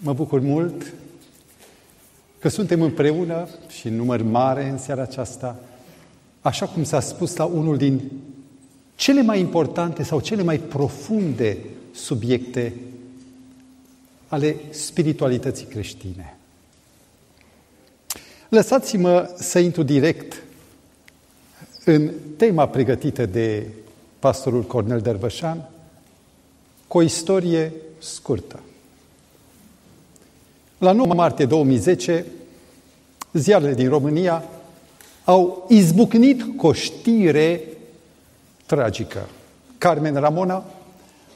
Mă bucur mult că suntem împreună și în număr mare în seara aceasta, așa cum s-a spus la unul din cele mai importante sau cele mai profunde subiecte ale spiritualității creștine. Lăsați-mă să intru direct în tema pregătită de pastorul Cornel Dărbășan cu o istorie scurtă. La 9 martie 2010, ziarele din România au izbucnit cu o știre tragică. Carmen Ramona,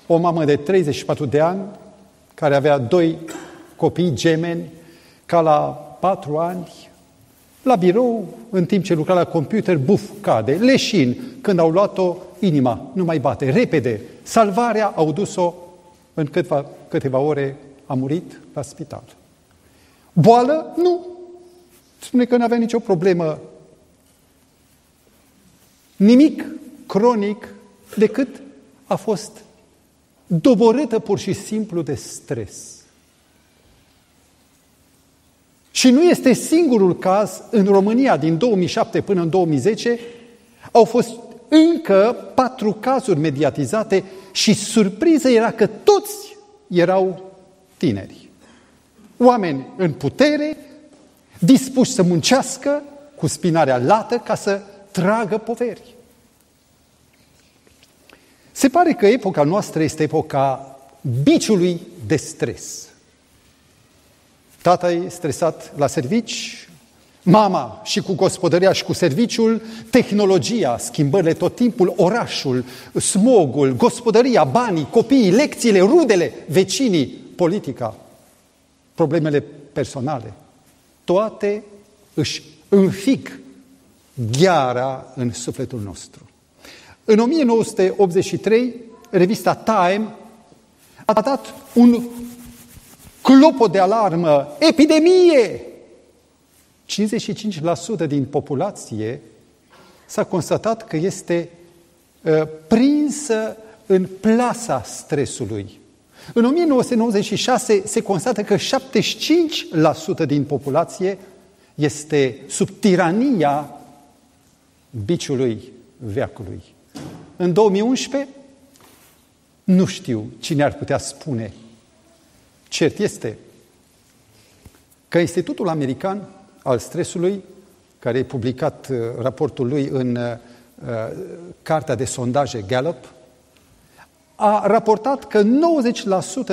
o mamă de 34 de ani, care avea doi copii gemeni, ca la patru ani, la birou, în timp ce lucra la computer, buf, cade, leșin. Când au luat-o, inima nu mai bate, repede. Salvarea au dus-o în câteva, câteva ore, a murit la spital. Boală? Nu. Spune că nu avea nicio problemă. Nimic cronic decât a fost doborâtă pur și simplu de stres. Și nu este singurul caz în România din 2007 până în 2010. Au fost încă patru cazuri mediatizate și surpriză era că toți erau tineri. Oameni în putere, dispuși să muncească cu spinarea lată ca să tragă poveri. Se pare că epoca noastră este epoca biciului de stres. Tata e stresat la servici, mama și cu gospodăria și cu serviciul, tehnologia, schimbările tot timpul, orașul, smogul, gospodăria, banii, copiii, lecțiile, rudele, vecinii, politica, problemele personale. Toate își înfig gheara în sufletul nostru. În 1983, revista Time a dat un clopot de alarmă, epidemie! 55% din populație s-a constatat că este uh, prinsă în plasa stresului. În 1996 se constată că 75% din populație este sub tirania biciului veacului. În 2011 nu știu cine ar putea spune Cert este că Institutul American al Stresului, care a publicat uh, raportul lui în uh, cartea de sondaje Gallup, a raportat că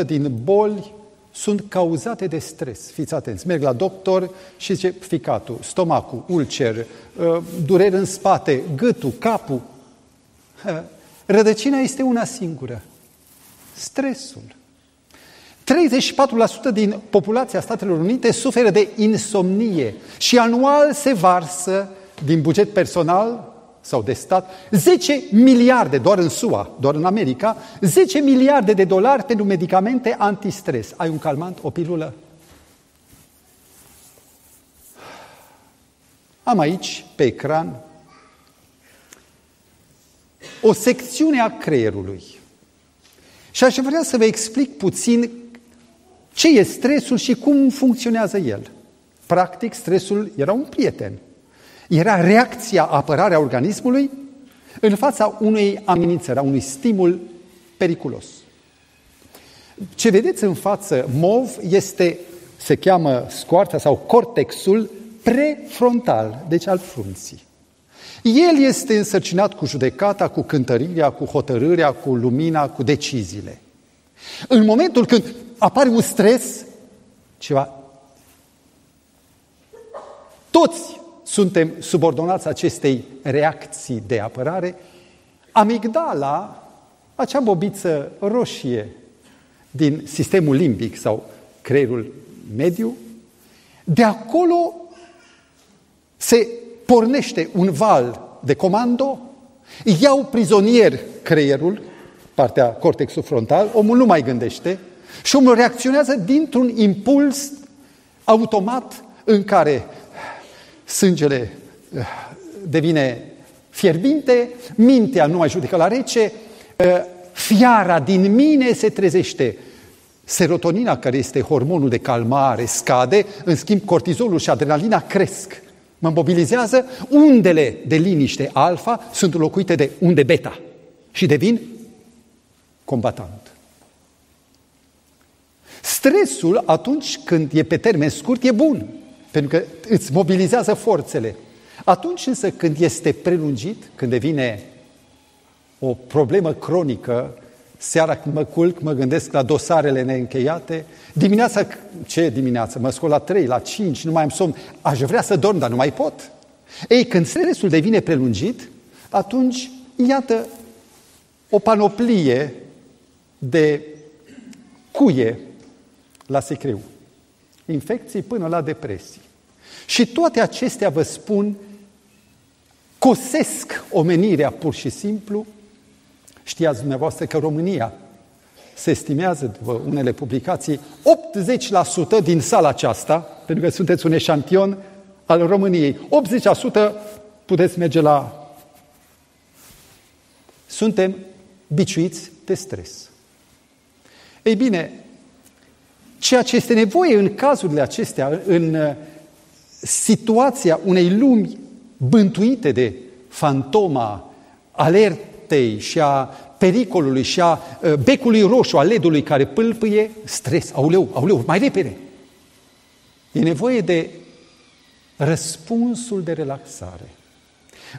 90% din boli sunt cauzate de stres. Fiți atenți, merg la doctor și zice ficatul, stomacul, ulcer, uh, dureri în spate, gâtul, capul. Rădăcina este una singură. Stresul. 34% din populația Statelor Unite suferă de insomnie și anual se varsă din buget personal sau de stat 10 miliarde, doar în SUA, doar în America, 10 miliarde de dolari pentru medicamente antistres. Ai un calmant, o pilulă? Am aici, pe ecran, o secțiune a creierului. Și aș vrea să vă explic puțin ce e stresul și cum funcționează el? Practic, stresul era un prieten. Era reacția, apărarea organismului în fața unei amenințări, a unui stimul periculos. Ce vedeți în față mov este, se cheamă scoarța sau cortexul prefrontal, deci al frunții. El este însărcinat cu judecata, cu cântărirea, cu hotărârea, cu lumina, cu deciziile. În momentul când apare un stres, ceva. Toți suntem subordonați acestei reacții de apărare. Amigdala, acea bobiță roșie din sistemul limbic sau creierul mediu, de acolo se pornește un val de comando, iau prizonier creierul, partea cortexul frontal, omul nu mai gândește, și omul reacționează dintr-un impuls automat în care sângele eh, devine fierbinte, mintea nu mai judecă la rece, eh, fiara din mine se trezește. Serotonina, care este hormonul de calmare, scade, în schimb cortizolul și adrenalina cresc. Mă mobilizează, undele de liniște alfa sunt locuite de unde beta și devin combatant. Stresul, atunci când e pe termen scurt, e bun, pentru că îți mobilizează forțele. Atunci însă când este prelungit, când devine o problemă cronică, seara când mă culc, mă gândesc la dosarele neîncheiate, dimineața, ce dimineața? Mă scol la 3, la 5, nu mai am somn, aș vrea să dorm, dar nu mai pot. Ei, când stresul devine prelungit, atunci, iată, o panoplie de cuie la sicriu. Infecții până la depresii. Și toate acestea, vă spun, cosesc omenirea pur și simplu. Știați dumneavoastră că România se estimează, după unele publicații, 80% din sala aceasta, pentru că sunteți un eșantion al României, 80% puteți merge la... Suntem biciuiți de stres. Ei bine, ceea ce este nevoie în cazurile acestea, în uh, situația unei lumi bântuite de fantoma alertei și a pericolului și a uh, becului roșu, a ledului care pâlpâie, stres, auleu, auleu, mai repede. E nevoie de răspunsul de relaxare.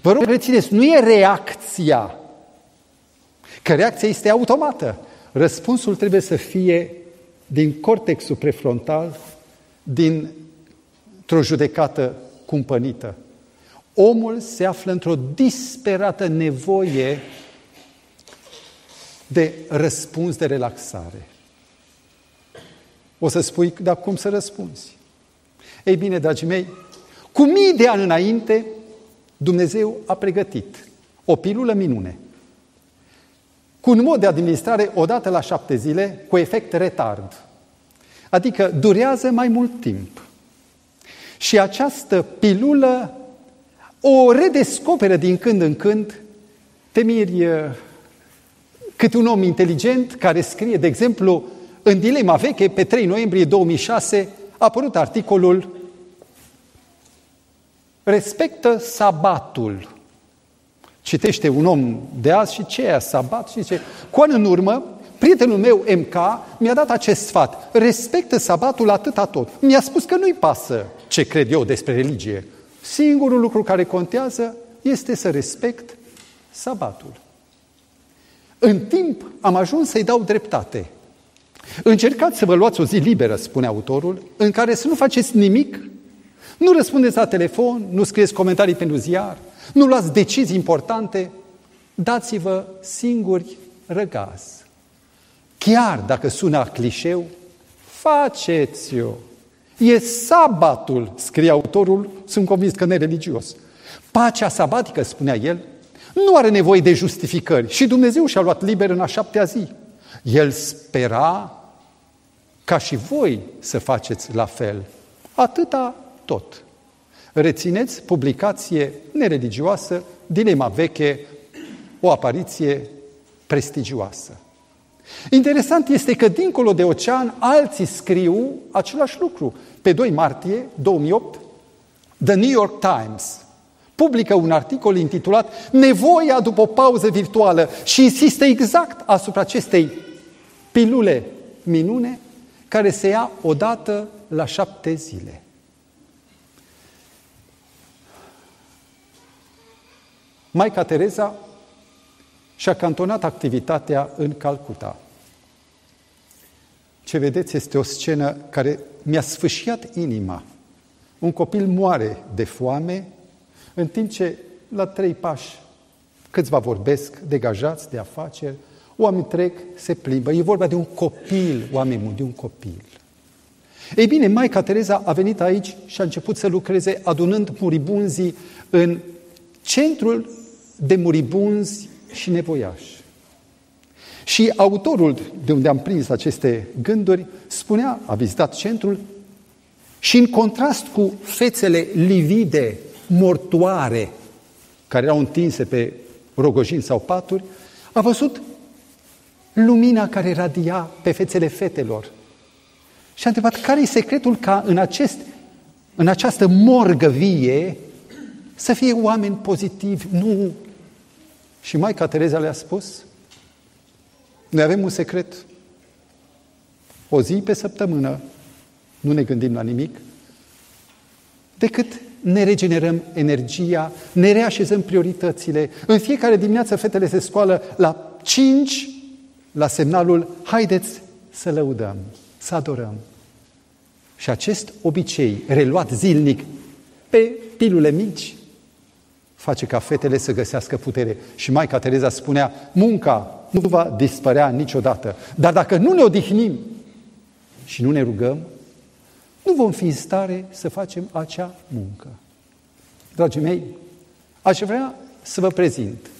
Vă rog, rețineți, nu e reacția, că reacția este automată. Răspunsul trebuie să fie din cortexul prefrontal, dintr-o judecată cumpănită. Omul se află într-o disperată nevoie de răspuns de relaxare. O să spui, dar cum să răspunzi? Ei bine, dragii mei, cu mii de ani înainte, Dumnezeu a pregătit o pilulă minune – cu un mod de administrare odată la șapte zile, cu efect retard. Adică durează mai mult timp. Și această pilulă o redescoperă din când în când, te miri uh, câte un om inteligent care scrie, de exemplu, în Dilema Veche, pe 3 noiembrie 2006, a apărut articolul Respectă sabatul Citește un om de azi și ce e sabat și zice, cu an în urmă, prietenul meu MK mi-a dat acest sfat, respectă sabatul atâta tot. Mi-a spus că nu-i pasă ce cred eu despre religie. Singurul lucru care contează este să respect sabatul. În timp am ajuns să-i dau dreptate. Încercați să vă luați o zi liberă, spune autorul, în care să nu faceți nimic, nu răspundeți la telefon, nu scrieți comentarii pentru ziar, nu luați decizii importante, dați-vă singuri răgaz. Chiar dacă sună clișeu, faceți-o. E sabatul, scrie autorul, sunt convins că nereligios. Pacea sabatică, spunea el, nu are nevoie de justificări și Dumnezeu și-a luat liber în a șaptea zi. El spera ca și voi să faceți la fel. Atâta tot. Rețineți, publicație nereligioasă, dilema veche, o apariție prestigioasă. Interesant este că dincolo de ocean alții scriu același lucru. Pe 2 martie 2008, The New York Times publică un articol intitulat Nevoia după o pauză virtuală și insistă exact asupra acestei pilule minune care se ia odată la șapte zile. Maica Tereza și-a cantonat activitatea în Calcuta. Ce vedeți este o scenă care mi-a sfâșiat inima. Un copil moare de foame, în timp ce la trei pași câțiva vorbesc, degajați de afaceri, oameni trec, se plimbă. E vorba de un copil, oameni buni, de un copil. Ei bine, Maica Tereza a venit aici și a început să lucreze adunând muribunzii în centrul de muribunzi și nevoiași. Și autorul de unde am prins aceste gânduri spunea, a vizitat centrul, și în contrast cu fețele livide, mortoare, care erau întinse pe rogojini sau paturi, a văzut lumina care radia pe fețele fetelor, Și a întrebat care e secretul ca în, acest, în această morgă vie să fie oameni pozitivi. Nu. Și Maica Tereza le-a spus, noi avem un secret. O zi pe săptămână nu ne gândim la nimic, decât ne regenerăm energia, ne reașezăm prioritățile. În fiecare dimineață fetele se scoală la 5 la semnalul haideți să lăudăm, să adorăm. Și acest obicei, reluat zilnic pe pilule mici, face ca fetele să găsească putere. Și Maica Tereza spunea, munca nu va dispărea niciodată, dar dacă nu ne odihnim și nu ne rugăm, nu vom fi în stare să facem acea muncă. Dragii mei, aș vrea să vă prezint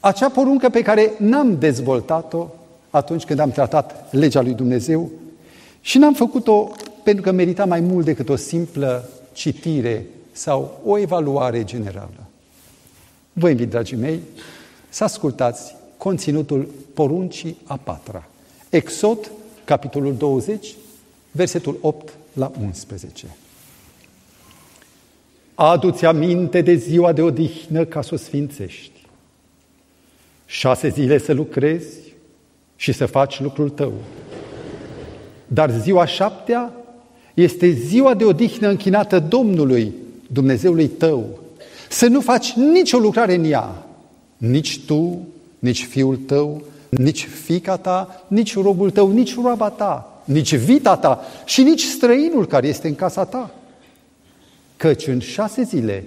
acea poruncă pe care n-am dezvoltat-o atunci când am tratat legea lui Dumnezeu și n-am făcut-o pentru că merita mai mult decât o simplă citire sau o evaluare generală. Vă invit, dragii mei, să ascultați conținutul poruncii a patra. Exod, capitolul 20, versetul 8 la 11. Adu-ți aminte de ziua de odihnă ca să o sfințești. Șase zile să lucrezi și să faci lucrul tău. Dar ziua șaptea este ziua de odihnă închinată Domnului, Dumnezeului tău. Să nu faci nicio lucrare în ea, nici tu, nici fiul tău, nici fica ta, nici robul tău, nici roaba ta, nici vita ta și nici străinul care este în casa ta. Căci în șase zile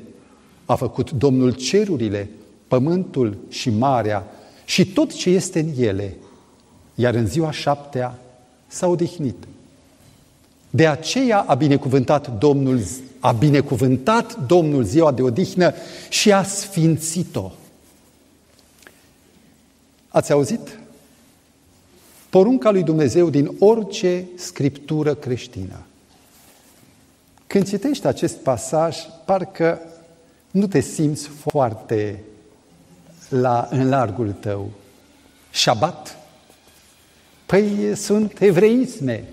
a făcut Domnul cerurile, pământul și marea și tot ce este în ele, iar în ziua șaptea s-a odihnit. De aceea a binecuvântat Domnul, a binecuvântat Domnul ziua de odihnă și a sfințit-o. Ați auzit? Porunca lui Dumnezeu din orice scriptură creștină. Când citești acest pasaj, parcă nu te simți foarte la, în largul tău. Șabat? Păi sunt evreisme.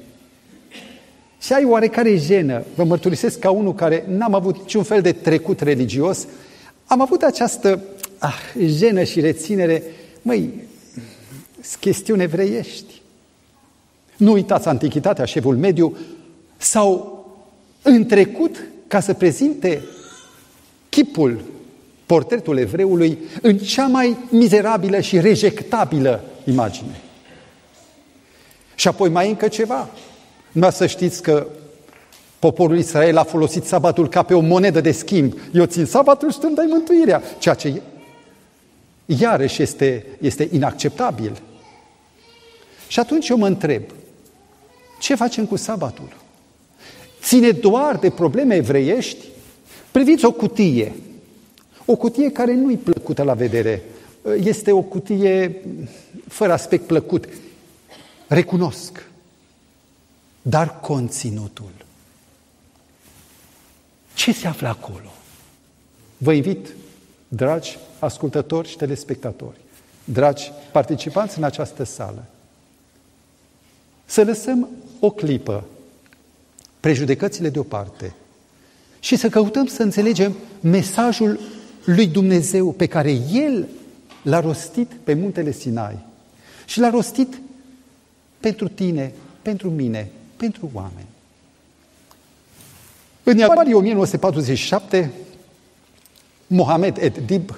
Și ai oarecare jenă. Vă mărturisesc ca unul care n-am avut niciun fel de trecut religios, am avut această ah, jenă și reținere. Măi, chestiuni evreiești. Nu uitați, Antichitatea, șeful mediu, s-au întrecut ca să prezinte chipul, portretul evreului în cea mai mizerabilă și rejectabilă imagine. Și apoi mai încă ceva. Nu să știți că poporul Israel a folosit sabatul ca pe o monedă de schimb. Eu țin sabatul și tu îmi dai mântuirea. Ceea ce iarăși este, este inacceptabil. Și atunci eu mă întreb, ce facem cu sabatul? Ține doar de probleme evreiești? Priviți o cutie. O cutie care nu-i plăcută la vedere. Este o cutie fără aspect plăcut. Recunosc. Dar conținutul. Ce se află acolo? Vă invit, dragi ascultători și telespectatori, dragi participanți în această sală, să lăsăm o clipă prejudecățile deoparte și să căutăm să înțelegem mesajul lui Dumnezeu pe care El l-a rostit pe muntele Sinai și l-a rostit pentru tine, pentru mine, pentru oameni. În ianuarie 1947, Mohamed Ed Dib,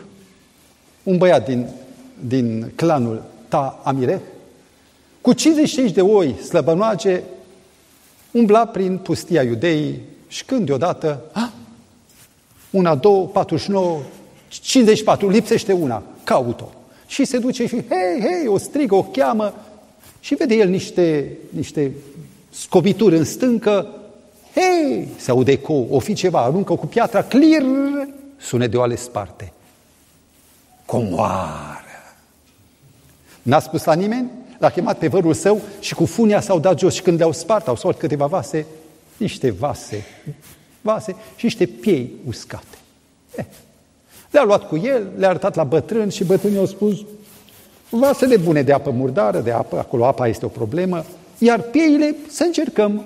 un băiat din, din clanul Ta Amireh, cu 55 de oi slăbănoage, umbla prin pustia iudeii și când deodată, a, una, două, 49, 54, lipsește una, caut-o. Și se duce și, hei, hei, o strigă, o cheamă și vede el niște, niște scobituri în stâncă, hei, se aude eco, o fi ceva, aruncă cu piatra, clir, sune de oale sparte. Comoară! N-a spus la nimeni? L-a chemat pe vărul său și cu funia s-au dat jos și când le-au spart, au spart câteva vase, niște vase, vase și niște piei uscate. Eh. Le-a luat cu el, le-a arătat la bătrân și bătrânii au spus vasele bune de apă murdară, de apă, acolo apa este o problemă, iar pieile să încercăm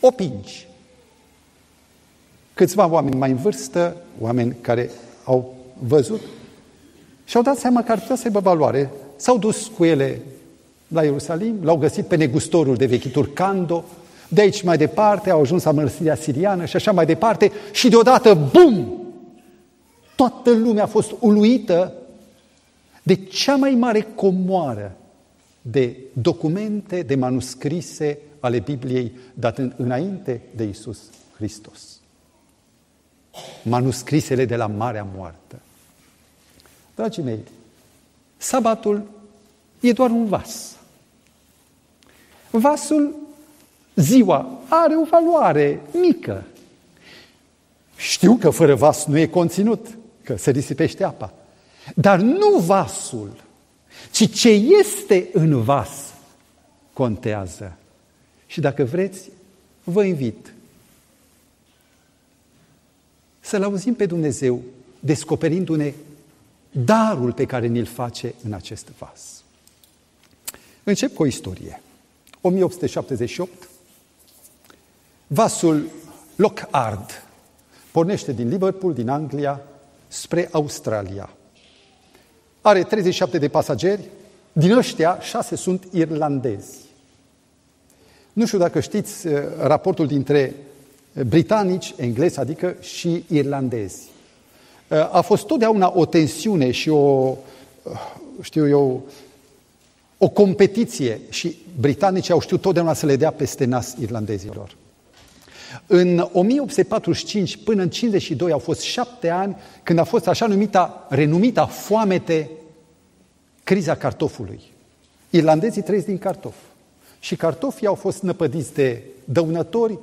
opinci. Câțiva oameni mai în vârstă, oameni care au văzut și-au dat seama că ar putea să aibă valoare. S-au dus cu ele la Ierusalim, l-au găsit pe negustorul de vechituri Cando, de aici mai departe au ajuns la mărăsirea siriană și așa mai departe și deodată, bum! Toată lumea a fost uluită de cea mai mare comoară de documente, de manuscrise ale Bibliei datând înainte de Isus Hristos. Manuscrisele de la Marea Moartă. Dragii mei, sabatul e doar un vas. Vasul, ziua, are o valoare mică. Știu că fără vas nu e conținut, că se risipește apa. Dar nu vasul, ci ce este în vas contează. Și dacă vreți, vă invit să-L auzim pe Dumnezeu descoperindu-ne darul pe care ni-l face în acest vas. Încep cu o istorie. 1878, vasul Lockhart pornește din Liverpool, din Anglia, spre Australia. Are 37 de pasageri, din ăștia șase sunt irlandezi. Nu știu dacă știți uh, raportul dintre britanici, englezi, adică și irlandezi. Uh, a fost totdeauna o tensiune și o, uh, știu eu, o competiție și britanicii au știut totdeauna să le dea peste nas irlandezilor. În 1845 până în 52 au fost șapte ani când a fost așa numita, renumita foamete criza cartofului. Irlandezii trăiesc din cartof. Și cartofii au fost năpădiți de dăunători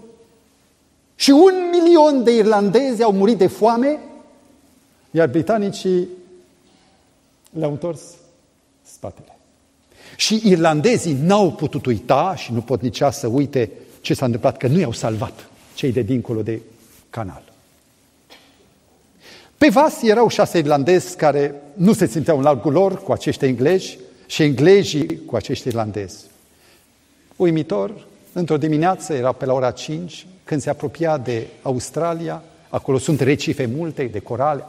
și un milion de irlandezi au murit de foame, iar britanicii le-au întors spatele. Și irlandezii n-au putut uita și nu pot nici să uite ce s-a întâmplat, că nu i-au salvat cei de dincolo de canal. Pe vas erau șase irlandezi care nu se simțeau în largul lor cu acești englezi și englezii cu acești irlandezi. Uimitor, într-o dimineață, era pe la ora 5, când se apropia de Australia, acolo sunt recife multe de corale,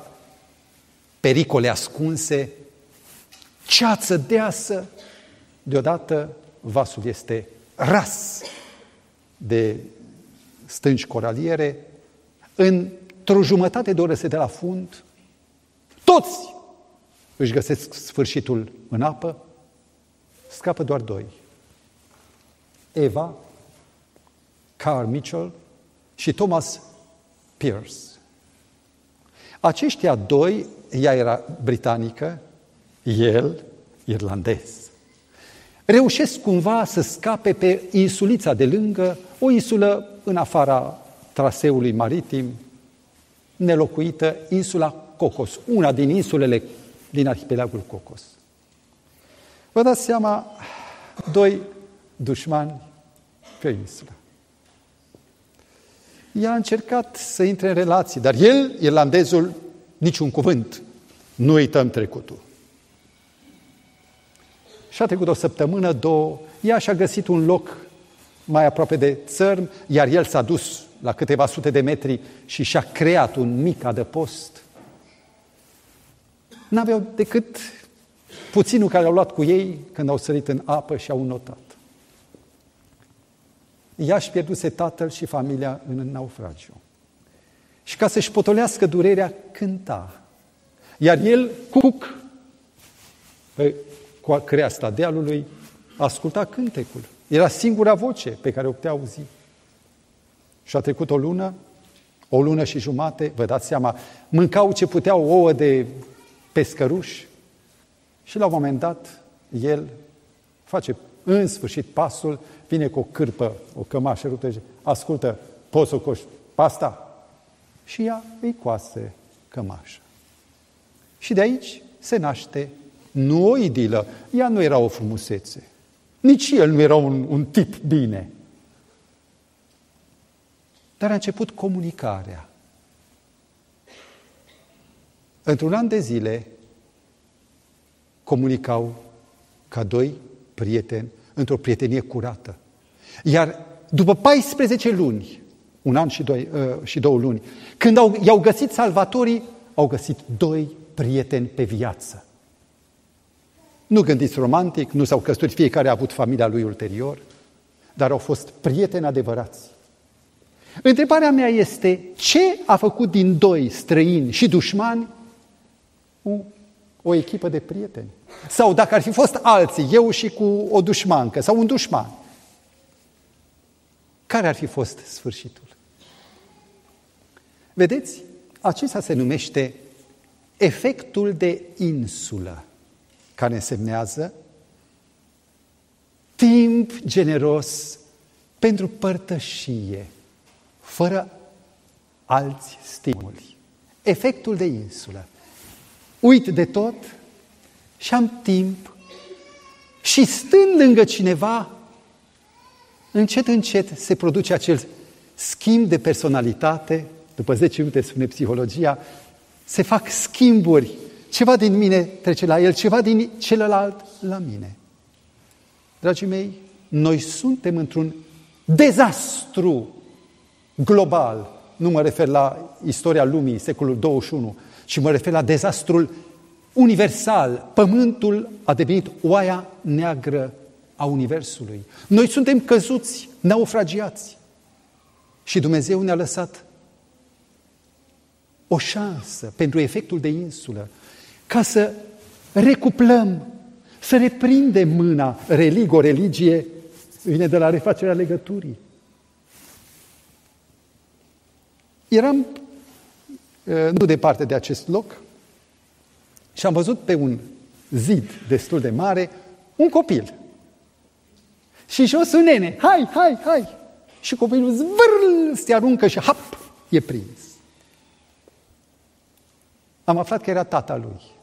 pericole ascunse, ceață deasă, deodată vasul este ras de stânci coraliere, într-o jumătate de oră se de la fund, toți își găsesc sfârșitul în apă, scapă doar doi. Eva, Carl Mitchell și Thomas Pierce. Aceștia doi, ea era britanică, el irlandez. Reușesc cumva să scape pe insulița de lângă, o insulă în afara traseului maritim, nelocuită, insula Cocos, una din insulele din arhipelagul Cocos. Vă dați seama, doi dușmani pe insulă. Ea a încercat să intre în relații, dar el, irlandezul, niciun cuvânt. Nu uităm trecutul. Și a trecut o săptămână, două, ea și-a găsit un loc mai aproape de țărm, iar el s-a dus la câteva sute de metri și și-a creat un mic adăpost. N-aveau decât puținul care au luat cu ei când au sărit în apă și au notat. Ea și pierduse tatăl și familia în naufragiu. Și ca să-și potolească durerea, cânta. Iar el, cuc, pe creasta dealului, asculta cântecul. Era singura voce pe care o putea auzi. Și a trecut o lună, o lună și jumate, vă dați seama, mâncau ce puteau ouă de pescăruși și la un moment dat el face în sfârșit pasul, vine cu o cârpă, o cămașă ruptă și ascultă, poți să coși pasta? Și ea îi coase cămașă. Și de aici se naște nu o idilă, ea nu era o frumusețe. Nici el nu era un, un tip bine. Dar a început comunicarea. Într-un an de zile comunicau ca doi prieteni într-o prietenie curată. Iar după 14 luni, un an și, doi, uh, și două luni, când au, i-au găsit salvatorii, au găsit doi prieteni pe viață. Nu gândiți romantic, nu s-au căsătorit, fiecare a avut familia lui ulterior, dar au fost prieteni adevărați. Întrebarea mea este, ce a făcut din doi străini și dușmani o, o echipă de prieteni? Sau dacă ar fi fost alții, eu și cu o dușmancă sau un dușman, care ar fi fost sfârșitul? Vedeți, acesta se numește efectul de insulă, care însemnează timp generos pentru părtășie, fără alți stimuli. Efectul de insulă. Uit de tot și am timp și stând lângă cineva, încet, încet se produce acel schimb de personalitate, după 10 minute spune psihologia, se fac schimburi. Ceva din mine trece la el, ceva din celălalt la mine. Dragii mei, noi suntem într-un dezastru global. Nu mă refer la istoria lumii, secolul 21, ci mă refer la dezastrul universal. Pământul a devenit oaia neagră a Universului. Noi suntem căzuți, naufragiați. Și Dumnezeu ne-a lăsat o șansă pentru efectul de insulă, ca să recuplăm, să reprindem mâna. Relig, o religie vine de la refacerea legăturii. Eram nu departe de acest loc și am văzut pe un zid destul de mare un copil. Și jos un nene, hai, hai, hai! Și copilul zvârl, se aruncă și hap, e prins. Am aflat că era tata lui.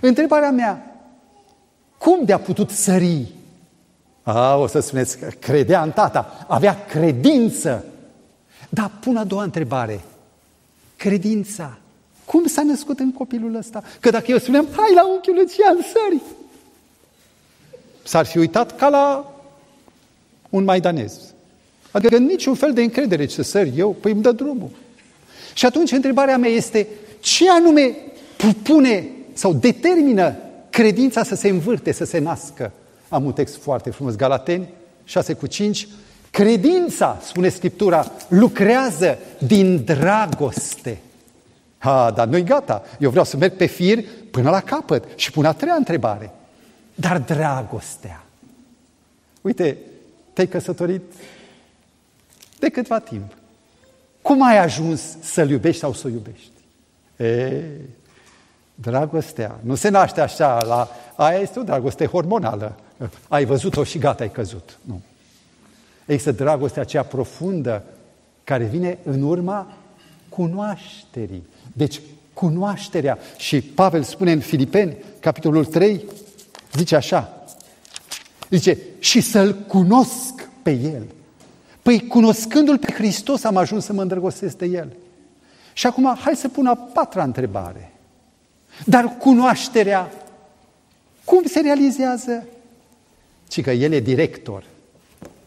Întrebarea mea, cum de-a putut sări? A, o să spuneți că credea în tata, avea credință. Dar pun a doua întrebare. Credința. Cum s-a născut în copilul ăsta? Că dacă eu spuneam, hai la unchiul Lucian, sări. S-ar fi uitat ca la un maidanez. Adică niciun fel de încredere ce sări eu, păi îmi dă drumul. Și atunci întrebarea mea este, ce anume pune sau determină credința să se învârte, să se nască? Am un text foarte frumos, Galateni 6 cu 5. Credința, spune Scriptura, lucrează din dragoste. Ha, dar nu-i gata. Eu vreau să merg pe fir până la capăt. Și pun a treia întrebare. Dar dragostea. Uite, te-ai căsătorit de câtva timp. Cum ai ajuns să-l iubești sau să o iubești? E, dragostea nu se naște așa, la, aia este o dragoste hormonală. Ai văzut-o și gata, ai căzut. Nu. Există dragostea aceea profundă care vine în urma cunoașterii. Deci, cunoașterea. Și Pavel spune în Filipeni, capitolul 3, zice așa, zice, și să-L cunosc pe El. Păi, cunoscându-L pe Hristos, am ajuns să mă îndrăgostesc de El. Și acum, hai să pun a patra întrebare. Dar cunoașterea, cum se realizează? Ci că el e director.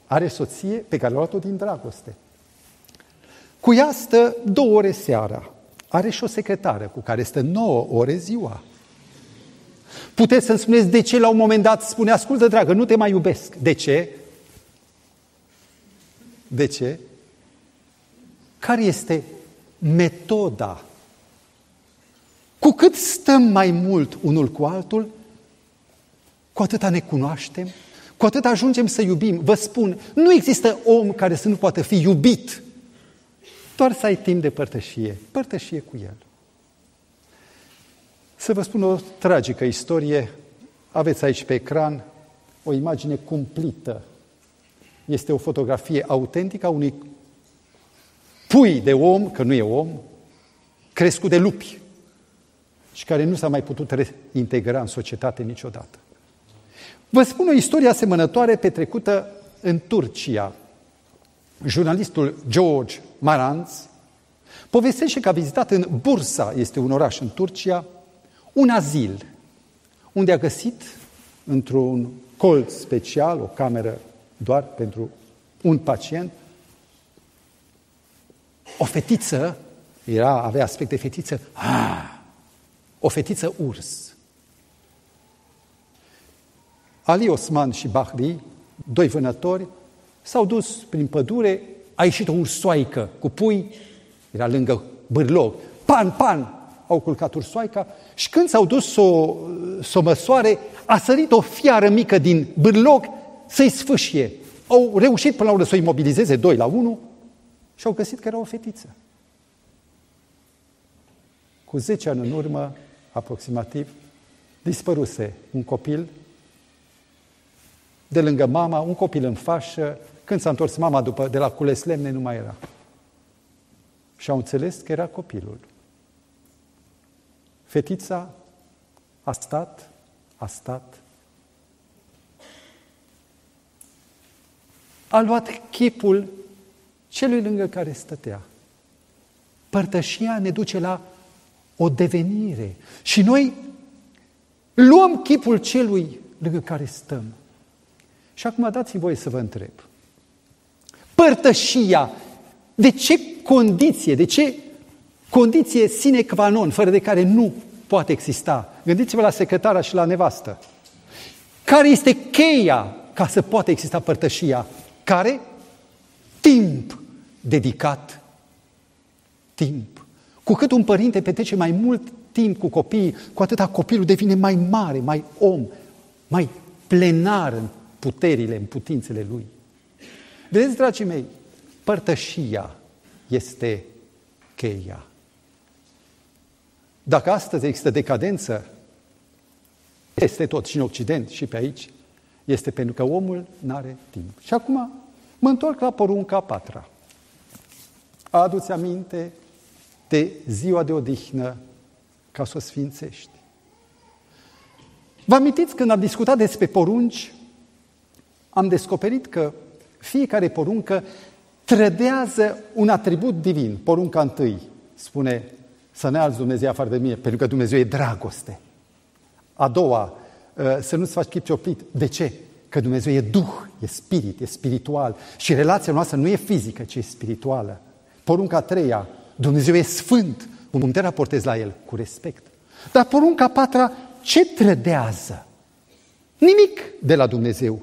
Are soție pe care a luat-o din dragoste. Cu ea stă două ore seara. Are și o secretară cu care stă nouă ore ziua. Puteți să-mi spuneți de ce la un moment dat spune, ascultă dragă, nu te mai iubesc. De ce? De ce? Care este metoda. Cu cât stăm mai mult unul cu altul, cu atâta ne cunoaștem, cu atât ajungem să iubim. Vă spun, nu există om care să nu poată fi iubit, doar să ai timp de părtășie, părtășie cu el. Să vă spun o tragică istorie. Aveți aici pe ecran o imagine cumplită. Este o fotografie autentică a unui pui de om, că nu e om, crescut de lupi și care nu s-a mai putut reintegra în societate niciodată. Vă spun o istorie asemănătoare petrecută în Turcia. Jurnalistul George Maranz povestește că a vizitat în Bursa, este un oraș în Turcia, un azil, unde a găsit într-un colț special, o cameră doar pentru un pacient, o fetiță, era, avea aspect de fetiță, ah, o fetiță urs. Ali Osman și Bahri, doi vânători, s-au dus prin pădure, a ieșit o ursoaică cu pui, era lângă bârlog, pan, pan, au culcat ursoaica și când s-au dus să o, să o măsoare, a sărit o fiară mică din bârlog să-i sfâșie. Au reușit până la urmă să o imobilizeze doi la unu și au găsit că era o fetiță. Cu 10 ani în urmă, aproximativ, dispăruse un copil de lângă mama, un copil în fașă, când s-a întors mama după, de la cules lemne, nu mai era. Și au înțeles că era copilul. Fetița a stat, a stat, a luat chipul celui lângă care stătea. Părtășia ne duce la o devenire. Și noi luăm chipul celui lângă care stăm. Și acum dați-mi voie să vă întreb. Părtășia, de ce condiție, de ce condiție sine qua non, fără de care nu poate exista? Gândiți-vă la secretara și la nevastă. Care este cheia ca să poată exista părtășia? Care? Timp dedicat. Timp. Cu cât un părinte petrece mai mult timp cu copiii, cu atâta copilul devine mai mare, mai om, mai plenar în puterile, în putințele lui. Vedeți, dragii mei, părtășia este cheia. Dacă astăzi există decadență, este tot și în Occident și pe aici, este pentru că omul nu are timp. Și acum mă întorc la porunca a patra. Adu-ți aminte de ziua de odihnă ca să o sfințești. Vă amintiți când am discutat despre porunci, am descoperit că fiecare poruncă trădează un atribut divin. Porunca întâi spune să ne alți Dumnezeu afară de mine, pentru că Dumnezeu e dragoste. A doua, ă, să nu-ți faci chip cioplit. De ce? Că Dumnezeu e Duh, e spirit, e spiritual. Și relația noastră nu e fizică, ci e spirituală. Porunca a treia, Dumnezeu e sfânt. Cum te raportezi la El? Cu respect. Dar porunca a patra, ce trădează? Nimic de la Dumnezeu.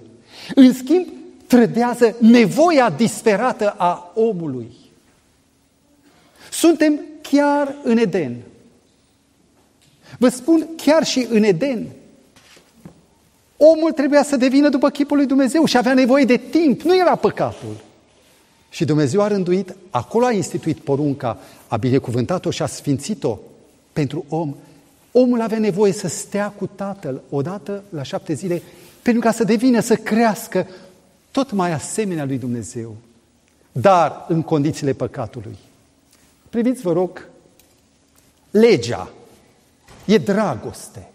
În schimb, trădează nevoia disperată a omului. Suntem chiar în Eden. Vă spun, chiar și în Eden. Omul trebuia să devină după chipul lui Dumnezeu și avea nevoie de timp. Nu era păcatul. Și Dumnezeu a rânduit, acolo a instituit porunca, a binecuvântat-o și a sfințit-o pentru om. Omul avea nevoie să stea cu tatăl odată la șapte zile pentru ca să devină, să crească tot mai asemenea lui Dumnezeu, dar în condițiile păcatului. Priviți, vă rog, legea e dragoste.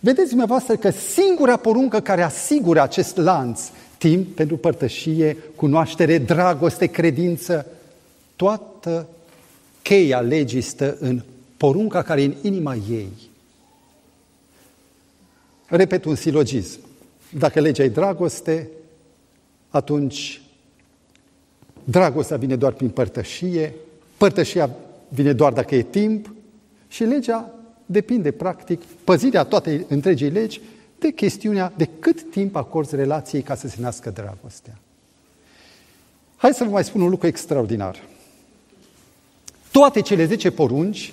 Vedeți dumneavoastră că singura poruncă care asigură acest lanț, timp pentru părtășie, cunoaștere, dragoste, credință, toată cheia legii stă în porunca care e în inima ei. Repet un silogism. Dacă legea e dragoste, atunci dragostea vine doar prin părtășie, părtășia vine doar dacă e timp și legea depinde, practic, păzirea toate întregii legi de chestiunea de cât timp acorzi relației ca să se nască dragostea. Hai să vă mai spun un lucru extraordinar. Toate cele zece porunci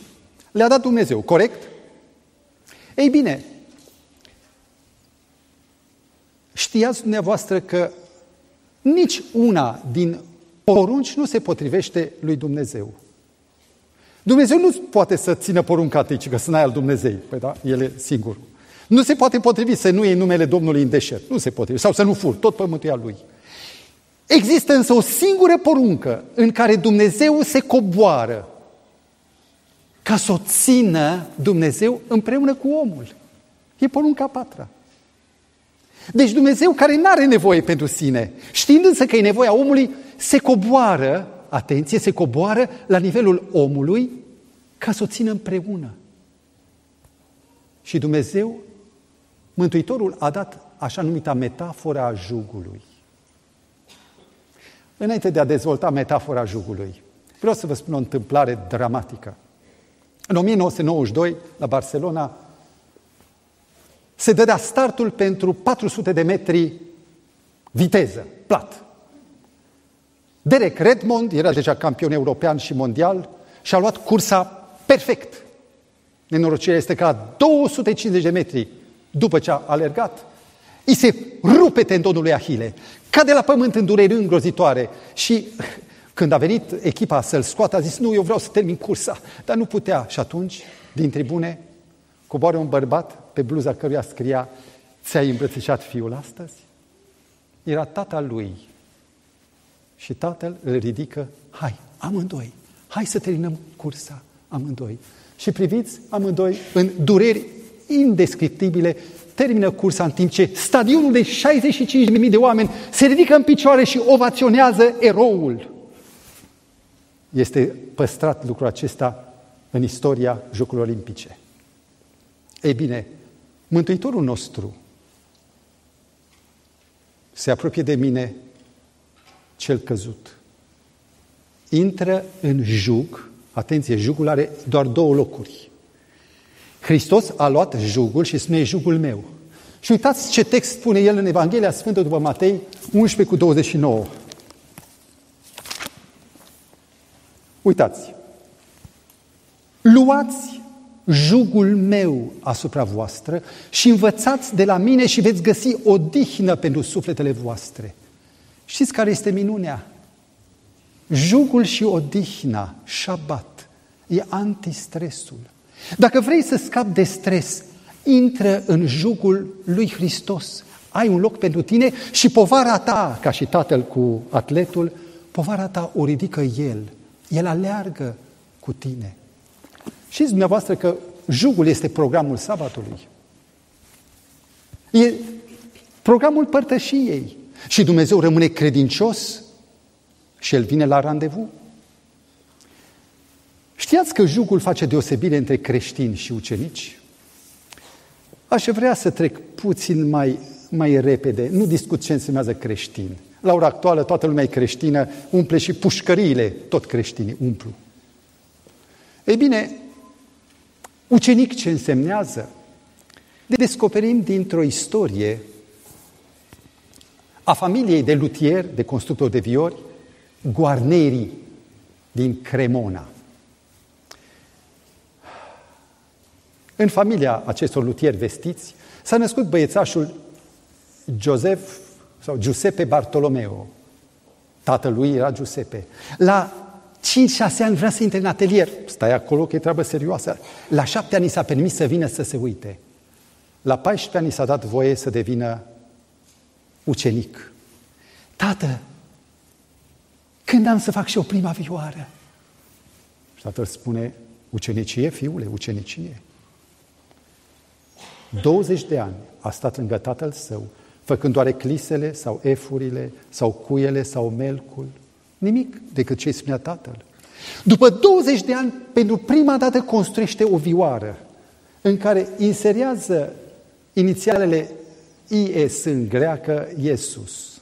le-a dat Dumnezeu, corect? Ei bine, Știați dumneavoastră că nici una din porunci nu se potrivește lui Dumnezeu. Dumnezeu nu poate să țină porunca atâi, că să n-ai al Dumnezei. Păi da, el e singur. Nu se poate potrivi să nu iei numele Domnului în deșert. Nu se poate. Sau să nu fur. Tot pământul e al lui. Există însă o singură poruncă în care Dumnezeu se coboară ca să o țină Dumnezeu împreună cu omul. E porunca patra. Deci Dumnezeu care nu are nevoie pentru sine, știind însă că e nevoia omului, se coboară, atenție, se coboară la nivelul omului ca să o țină împreună. Și Dumnezeu, Mântuitorul, a dat așa numita metafora a jugului. Înainte de a dezvolta metafora jugului, vreau să vă spun o întâmplare dramatică. În 1992, la Barcelona, se dădea startul pentru 400 de metri viteză, plat. Derek Redmond era deja campion european și mondial și a luat cursa perfect. Nenorocirea este că la 250 de metri după ce a alergat, îi se rupe tendonul lui Ahile, cade la pământ în dureri îngrozitoare și când a venit echipa să-l scoată, a zis, nu, eu vreau să termin cursa, dar nu putea. Și atunci, din tribune, coboară un bărbat pe bluza căruia scria, ți-ai îmbrățișat fiul astăzi? Era tata lui. Și tatăl îl ridică, hai, amândoi, hai să terminăm cursa, amândoi. Și priviți, amândoi, în dureri indescriptibile, termină cursa în timp ce stadionul de 65.000 de oameni se ridică în picioare și ovaționează eroul. Este păstrat lucrul acesta în istoria Jocurilor Olimpice. Ei bine, Mântuitorul nostru se apropie de mine cel căzut. Intră în jug, atenție, jugul are doar două locuri. Hristos a luat jugul și spune jugul meu. Și uitați ce text spune el în Evanghelia Sfântă după Matei 11 cu 29. Uitați. Luați jugul meu asupra voastră și învățați de la mine și veți găsi o dihnă pentru sufletele voastre. Știți care este minunea? Jugul și odihna, șabat, e antistresul. Dacă vrei să scapi de stres, intră în jugul lui Hristos. Ai un loc pentru tine și povara ta, ca și tatăl cu atletul, povara ta o ridică El. El aleargă cu tine. Știți dumneavoastră că jugul este programul sabatului. E programul părtășiei. Și Dumnezeu rămâne credincios și El vine la randevu. Știați că jugul face deosebire între creștini și ucenici? Aș vrea să trec puțin mai, mai repede. Nu discut ce însemnează creștin. La ora actuală toată lumea e creștină, umple și pușcăriile, tot creștinii umplu. Ei bine, ucenic ce însemnează? Descoperim dintr-o istorie a familiei de lutieri, de constructori de viori, Guarneri din Cremona. În familia acestor lutieri vestiți s-a născut băiețașul Joseph sau Giuseppe Bartolomeo. Tatălui era Giuseppe. La 5-6 ani vrea să intre în atelier. Stai acolo că e treabă serioasă. La 7 ani s-a permis să vină să se uite. La 14 ani s-a dat voie să devină ucenic. Tată, când am să fac și o prima vioară? Și tatăl spune, ucenicie, fiule, ucenicie. 20 de ani a stat lângă tatăl său, făcând doar eclisele sau efurile sau cuiele sau melcul. Nimic decât ce îi spunea tatăl. După 20 de ani, pentru prima dată construiește o vioară în care inserează inițialele IS în greacă, Iesus.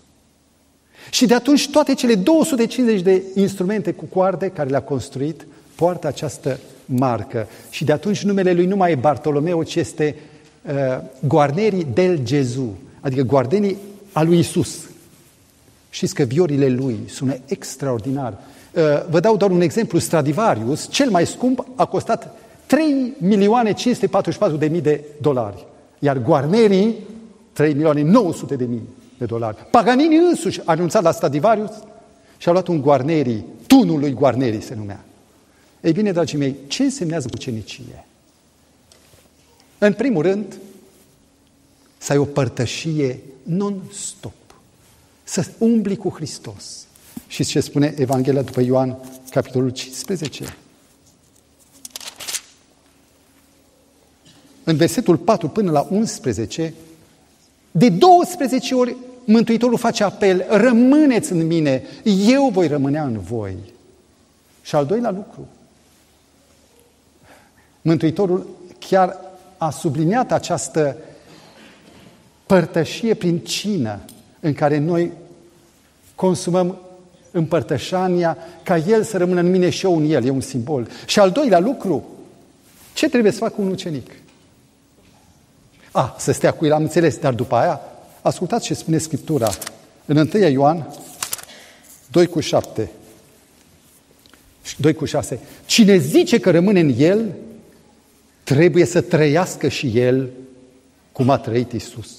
Și de atunci toate cele 250 de instrumente cu coarde care le-a construit poartă această marcă. Și de atunci numele lui nu mai e Bartolomeu, ci este uh, Guarneri del Gesù, adică guardenii a lui Isus. Știți că viorile lui sună extraordinar. Uh, vă dau doar un exemplu, Stradivarius, cel mai scump, a costat 3 milioane 544 de mii de dolari. Iar Guarnerii 3 milioane 900 de mii de dolari. Paganini însuși a anunțat la Stradivarius și a luat un Guarneri, tunul lui Guarneri se numea. Ei bine, dragii mei, ce însemnează ucenicie? În primul rând, să ai o părtășie non-stop, să umbli cu Hristos. Și ce spune Evanghelia după Ioan, capitolul 15? În versetul 4 până la 11, de 12 ori Mântuitorul face apel, rămâneți în mine, eu voi rămânea în voi. Și al doilea lucru, Mântuitorul chiar a subliniat această părtășie prin cină în care noi consumăm împărtășania ca El să rămână în mine și eu în El, e un simbol. Și al doilea lucru, ce trebuie să facă un ucenic? A, să stea cu el, am înțeles, dar după aia, ascultați ce spune Scriptura în 1 Ioan 2 cu 7. 2 cu 6. Cine zice că rămâne în el, trebuie să trăiască și el cum a trăit Isus.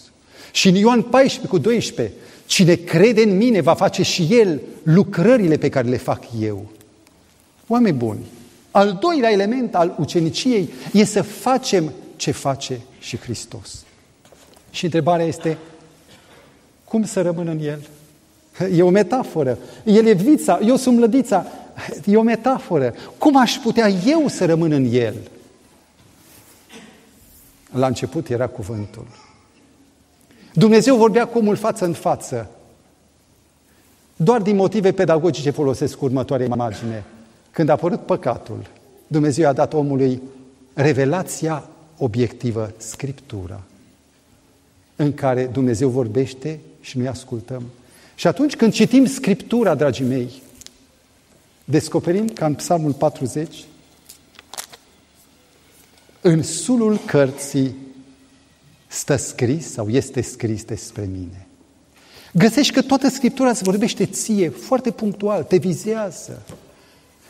Și în Ioan 14 cu 12, cine crede în mine va face și el lucrările pe care le fac eu. Oameni buni, al doilea element al uceniciei e să facem ce face și Hristos. Și întrebarea este, cum să rămân în El? E o metaforă. El e vița, eu sunt lădița. E o metaforă. Cum aș putea eu să rămân în El? La început era cuvântul. Dumnezeu vorbea cu omul față în față. Doar din motive pedagogice folosesc următoarea imagine. Când a apărut păcatul, Dumnezeu a dat omului revelația obiectivă, Scriptura, în care Dumnezeu vorbește și noi ascultăm. Și atunci când citim Scriptura, dragii mei, descoperim ca în Psalmul 40, în sulul cărții stă scris sau este scris despre mine. Găsești că toată Scriptura îți vorbește ție, foarte punctual, te vizează.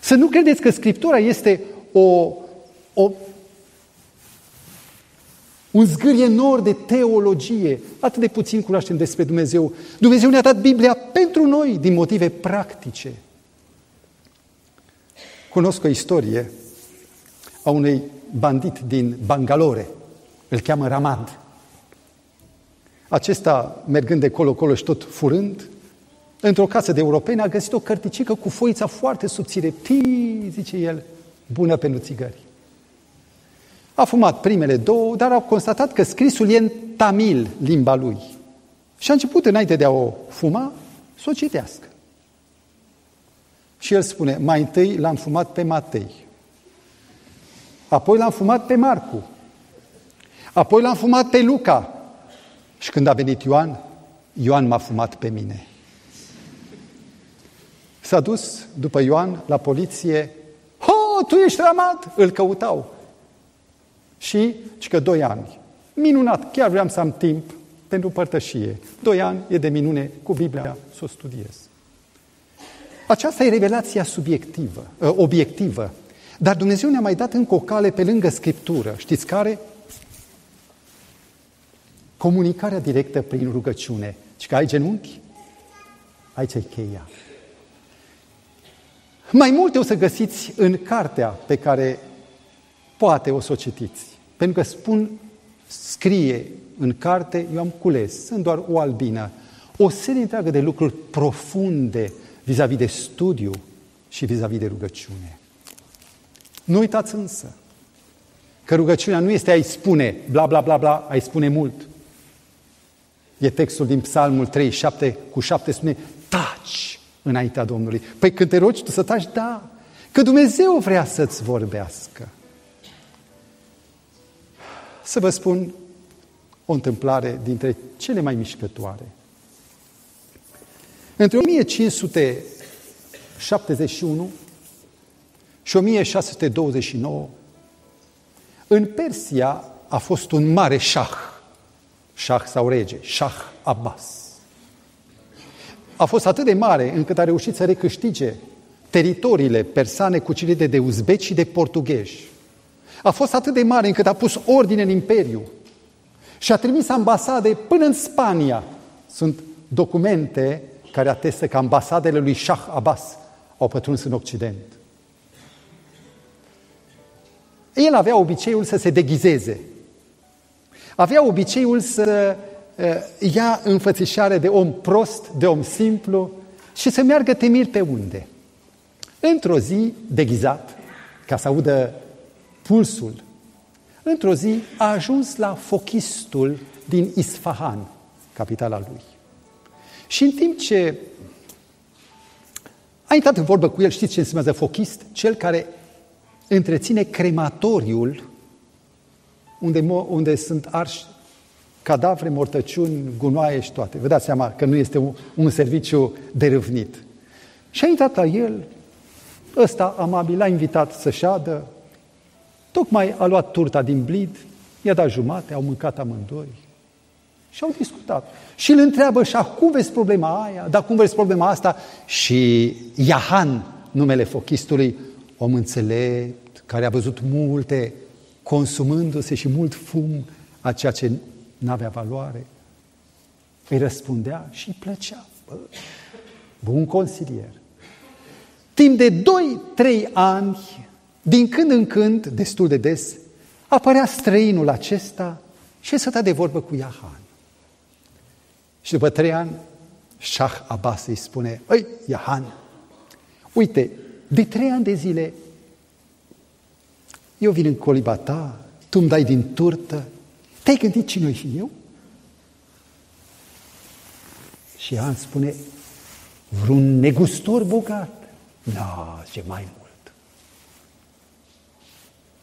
Să nu credeți că Scriptura este o, o un zgârie nor de teologie. Atât de puțin cunoaștem despre Dumnezeu. Dumnezeu ne-a dat Biblia pentru noi, din motive practice. Cunosc o istorie a unui bandit din Bangalore. Îl cheamă Ramad. Acesta, mergând de colo-colo și tot furând, într-o casă de europeni a găsit o cărticică cu foița foarte subțire. Tii, zice el, bună pentru țigări. A fumat primele două, dar a constatat că scrisul e în tamil, limba lui. Și a început, înainte de a o fuma, să o citească. Și el spune, mai întâi l-am fumat pe Matei, apoi l-am fumat pe Marcu, apoi l-am fumat pe Luca și când a venit Ioan, Ioan m-a fumat pe mine. S-a dus după Ioan la poliție, Ho, tu ești ramat! Îl căutau. Și, și că doi ani. Minunat, chiar vreau să am timp pentru părtășie. Doi ani e de minune cu Biblia să o studiez. Aceasta e revelația subiectivă, ă, obiectivă. Dar Dumnezeu ne-a mai dat încă o cale pe lângă Scriptură. Știți care? Comunicarea directă prin rugăciune. Și că ai genunchi? Aici e cheia. Mai multe o să găsiți în cartea pe care poate o să o citiți. Pentru că spun, scrie în carte, eu am cules, sunt doar o albină, o serie întreagă de lucruri profunde vis-a-vis de studiu și vis-a-vis de rugăciune. Nu uitați însă că rugăciunea nu este a-i spune bla bla bla bla, a-i spune mult. E textul din Psalmul 37 cu 7 spune taci înaintea Domnului. Păi când te rogi tu să taci, da, că Dumnezeu vrea să-ți vorbească. Să vă spun o întâmplare dintre cele mai mișcătoare. Între 1571 și 1629, în Persia a fost un mare șah, șah sau rege, șah Abbas. A fost atât de mare încât a reușit să recâștige teritoriile persane cucerite de uzbeci și de portughezi a fost atât de mare încât a pus ordine în imperiu și a trimis ambasade până în Spania. Sunt documente care atestă că ambasadele lui Shah Abbas au pătruns în Occident. El avea obiceiul să se deghizeze. Avea obiceiul să uh, ia înfățișare de om prost, de om simplu și să meargă temir pe unde. Într-o zi, deghizat, ca să audă pulsul. Într-o zi a ajuns la fochistul din Isfahan, capitala lui. Și în timp ce a intrat în vorbă cu el, știți ce înseamnă fochist? Cel care întreține crematoriul unde, unde sunt arși cadavre, mortăciuni, gunoaie și toate. Vă dați seama că nu este un, un serviciu derâvnit. Și a intrat la el, ăsta amabil l-a invitat să șadă, tocmai a luat turta din blid, i-a dat jumate, au mâncat amândoi și au discutat. Și îl întreabă și cum vezi problema aia, dar cum vezi problema asta? Și Iahan, numele fochistului, om înțelept, care a văzut multe, consumându-se și mult fum a ceea ce nu avea valoare, îi răspundea și îi plăcea. Bă, bun consilier. Timp de 2-3 ani, din când în când, destul de des, apărea străinul acesta și stătea de vorbă cu Iahan. Și după trei ani, Shah Abbas îi spune, Îi, Iahan, uite, de trei ani de zile eu vin în coliba ta, tu îmi dai din turtă, te-ai gândit cine și eu? Și Iahan spune, vreun negustor bogat? Da, ce mai mult.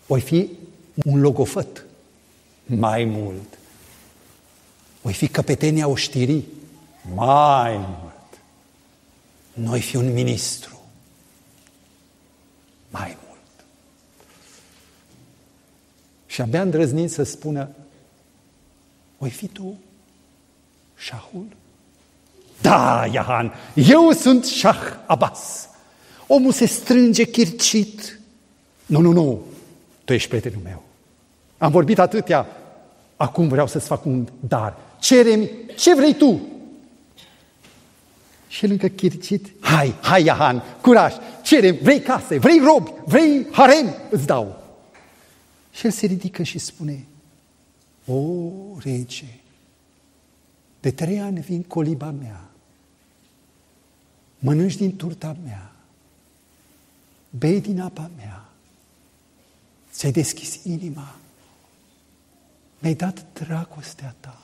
Oi fi un logofăt? Mai mult. Oi fi căpetenia oștirii? Mai mult. Noi fi un ministru? Mai mult. Și abia îndrăznit să spună, oi fi tu șahul? Da, Iahan, eu sunt șah Abbas. Omul se strânge chircit. Nu, nu, nu, tu ești prietenul meu. Am vorbit atâtea, acum vreau să-ți fac un dar. Cerem ce vrei tu. Și el încă chircit, hai, hai Iahan, curaj, cerem, vrei case, vrei robi, vrei harem, îți dau. Și el se ridică și spune, o, rege, de trei ani vin coliba mea, mănânci din turta mea, bei din apa mea, ți-ai deschis inima, mi-ai dat dragostea ta.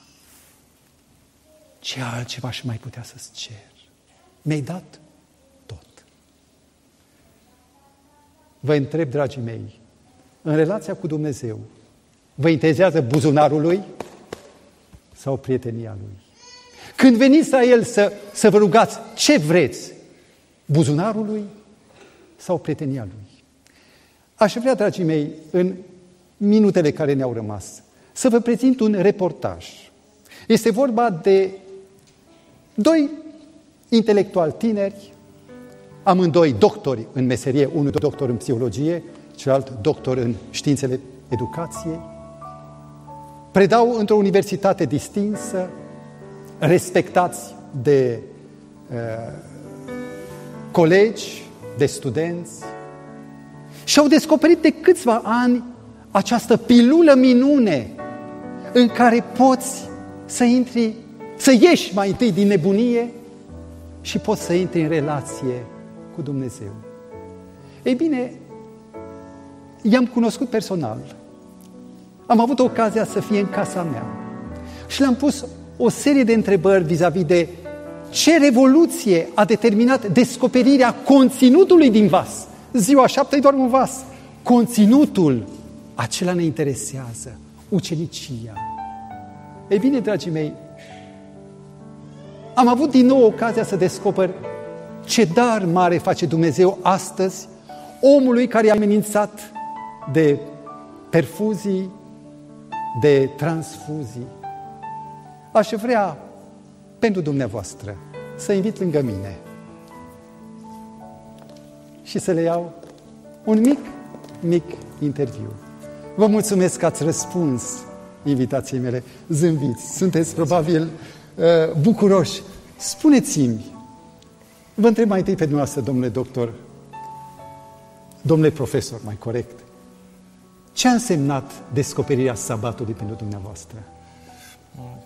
Ce altceva și mai putea să-ți cer? Mi-ai dat tot. Vă întreb, dragii mei, în relația cu Dumnezeu, vă interesează buzunarul lui sau prietenia lui? Când veniți la El să, să vă rugați ce vreți, buzunarul lui sau prietenia lui? Aș vrea, dragii mei, în minutele care ne-au rămas, să vă prezint un reportaj. Este vorba de doi intelectuali tineri, amândoi doctori în meserie, unul doctor în psihologie, celălalt doctor în științele educației. Predau într-o universitate distinsă, respectați de uh, colegi, de studenți și au descoperit de câțiva ani această pilulă minune în care poți să intri, să ieși mai întâi din nebunie și poți să intri în relație cu Dumnezeu. Ei bine, i-am cunoscut personal. Am avut ocazia să fie în casa mea și le-am pus o serie de întrebări vis-a-vis de ce revoluție a determinat descoperirea conținutului din vas. Ziua șapte e doar un vas. Conținutul, acela ne interesează. Ucenicia. Ei bine, dragii mei, am avut din nou ocazia să descoper ce dar mare face Dumnezeu astăzi omului care i-a amenințat de perfuzii, de transfuzii. Aș vrea pentru dumneavoastră să invit lângă mine și să le iau un mic, mic interviu. Vă mulțumesc că ați răspuns invitației mele, zâmbiți, sunteți probabil uh, bucuroși. Spuneți-mi, vă întreb mai întâi pe dumneavoastră, domnule doctor, domnule profesor, mai corect, ce a însemnat descoperirea sabatului pentru dumneavoastră?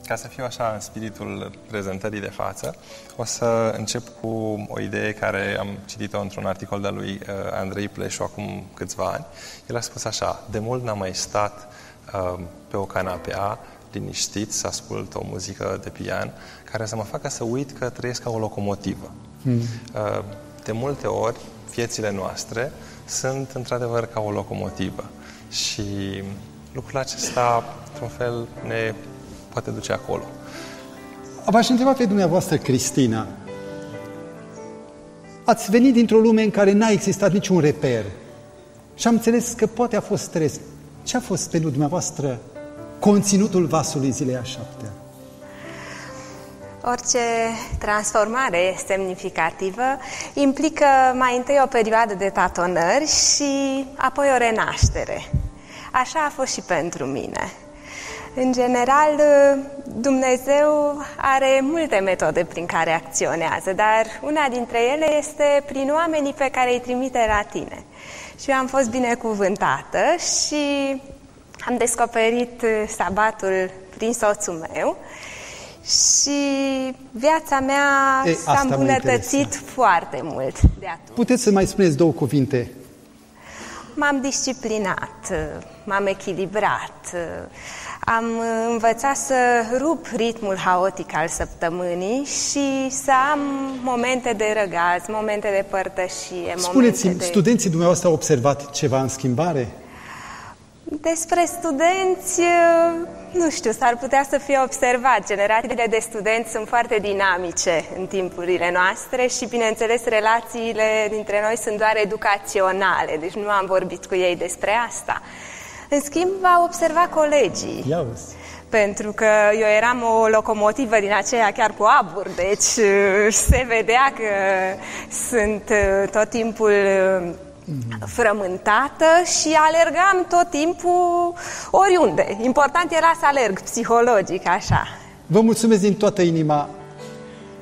Ca să fiu așa în spiritul prezentării de față, o să încep cu o idee care am citit-o într-un articol de lui uh, Andrei Pleșu acum câțiva ani. El a spus așa, de mult n-am mai stat uh, pe o canapea, liniștit, să ascult o muzică de pian, care să mă facă să uit că trăiesc ca o locomotivă. Mm. Uh, de multe ori, viețile noastre sunt într-adevăr ca o locomotivă. Și lucrul acesta, într-un fel, ne poate duce acolo. V-aș întreba pe dumneavoastră, Cristina, ați venit dintr-o lume în care n-a existat niciun reper și am înțeles că poate a fost stres. Ce a fost pentru dumneavoastră conținutul vasului zilei a șaptea? Orice transformare semnificativă implică mai întâi o perioadă de tatonări și apoi o renaștere. Așa a fost și pentru mine. În general, Dumnezeu are multe metode prin care acționează, dar una dintre ele este prin oamenii pe care îi trimite la tine. Și eu am fost binecuvântată și am descoperit sabatul prin soțul meu și viața mea E, s-a asta mă îmbunătățit interesează. foarte mult de atunci. Puteți să mai spuneți două cuvinte? M-am disciplinat, m-am echilibrat, am învățat să rup ritmul haotic al săptămânii și să am momente de răgaz, momente de părtășie, Spuneți-mi, momente de... studenții dumneavoastră au observat ceva în schimbare? Despre studenți, nu știu, s-ar putea să fie observat. Generațiile de studenți sunt foarte dinamice în timpurile noastre și, bineînțeles, relațiile dintre noi sunt doar educaționale, deci nu am vorbit cu ei despre asta. În schimb, au observat colegii. Ia uzi. Pentru că eu eram o locomotivă din aceea chiar cu abur, deci uh, se vedea că sunt uh, tot timpul uh, frământată și alergam tot timpul oriunde. Important era să alerg psihologic, așa. Vă mulțumesc din toată inima.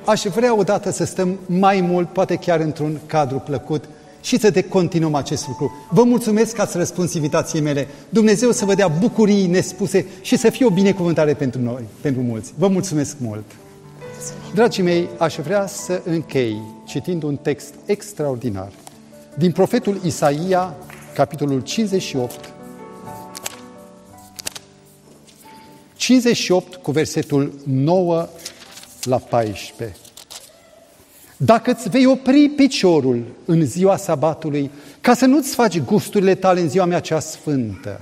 Aș vrea odată să stăm mai mult, poate chiar într-un cadru plăcut și să de continuăm acest lucru. Vă mulțumesc că ați răspuns invitației mele. Dumnezeu să vă dea bucurii nespuse și să fie o binecuvântare pentru noi, pentru mulți. Vă mulțumesc mult! Dragii mei, aș vrea să închei citind un text extraordinar din profetul Isaia, capitolul 58, 58 cu versetul 9 la 14. Dacă îți vei opri piciorul în ziua sabatului, ca să nu-ți faci gusturile tale în ziua mea cea sfântă,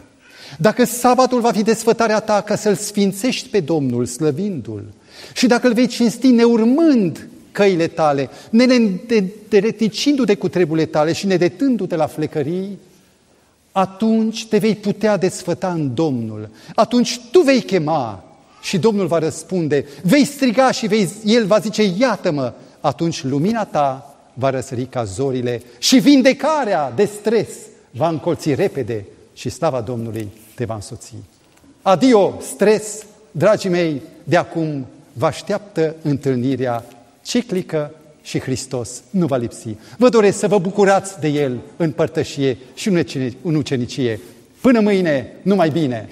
dacă sabatul va fi desfătarea ta ca să-L sfințești pe Domnul, slăvindu-L, și dacă îl vei cinsti neurmând căile tale, nereticindu-te cu treburile tale și nedetându-te la flecării, atunci te vei putea desfăta în Domnul. Atunci tu vei chema și Domnul va răspunde. Vei striga și vei, El va zice, iată-mă. Atunci lumina ta va răsări ca zorile și vindecarea de stres va încolți repede și slava Domnului te va însoți. Adio, stres, dragii mei, de acum vă așteaptă întâlnirea ciclică și Hristos nu va lipsi. Vă doresc să vă bucurați de El în părtășie și în ucenicie. Până mâine, numai bine!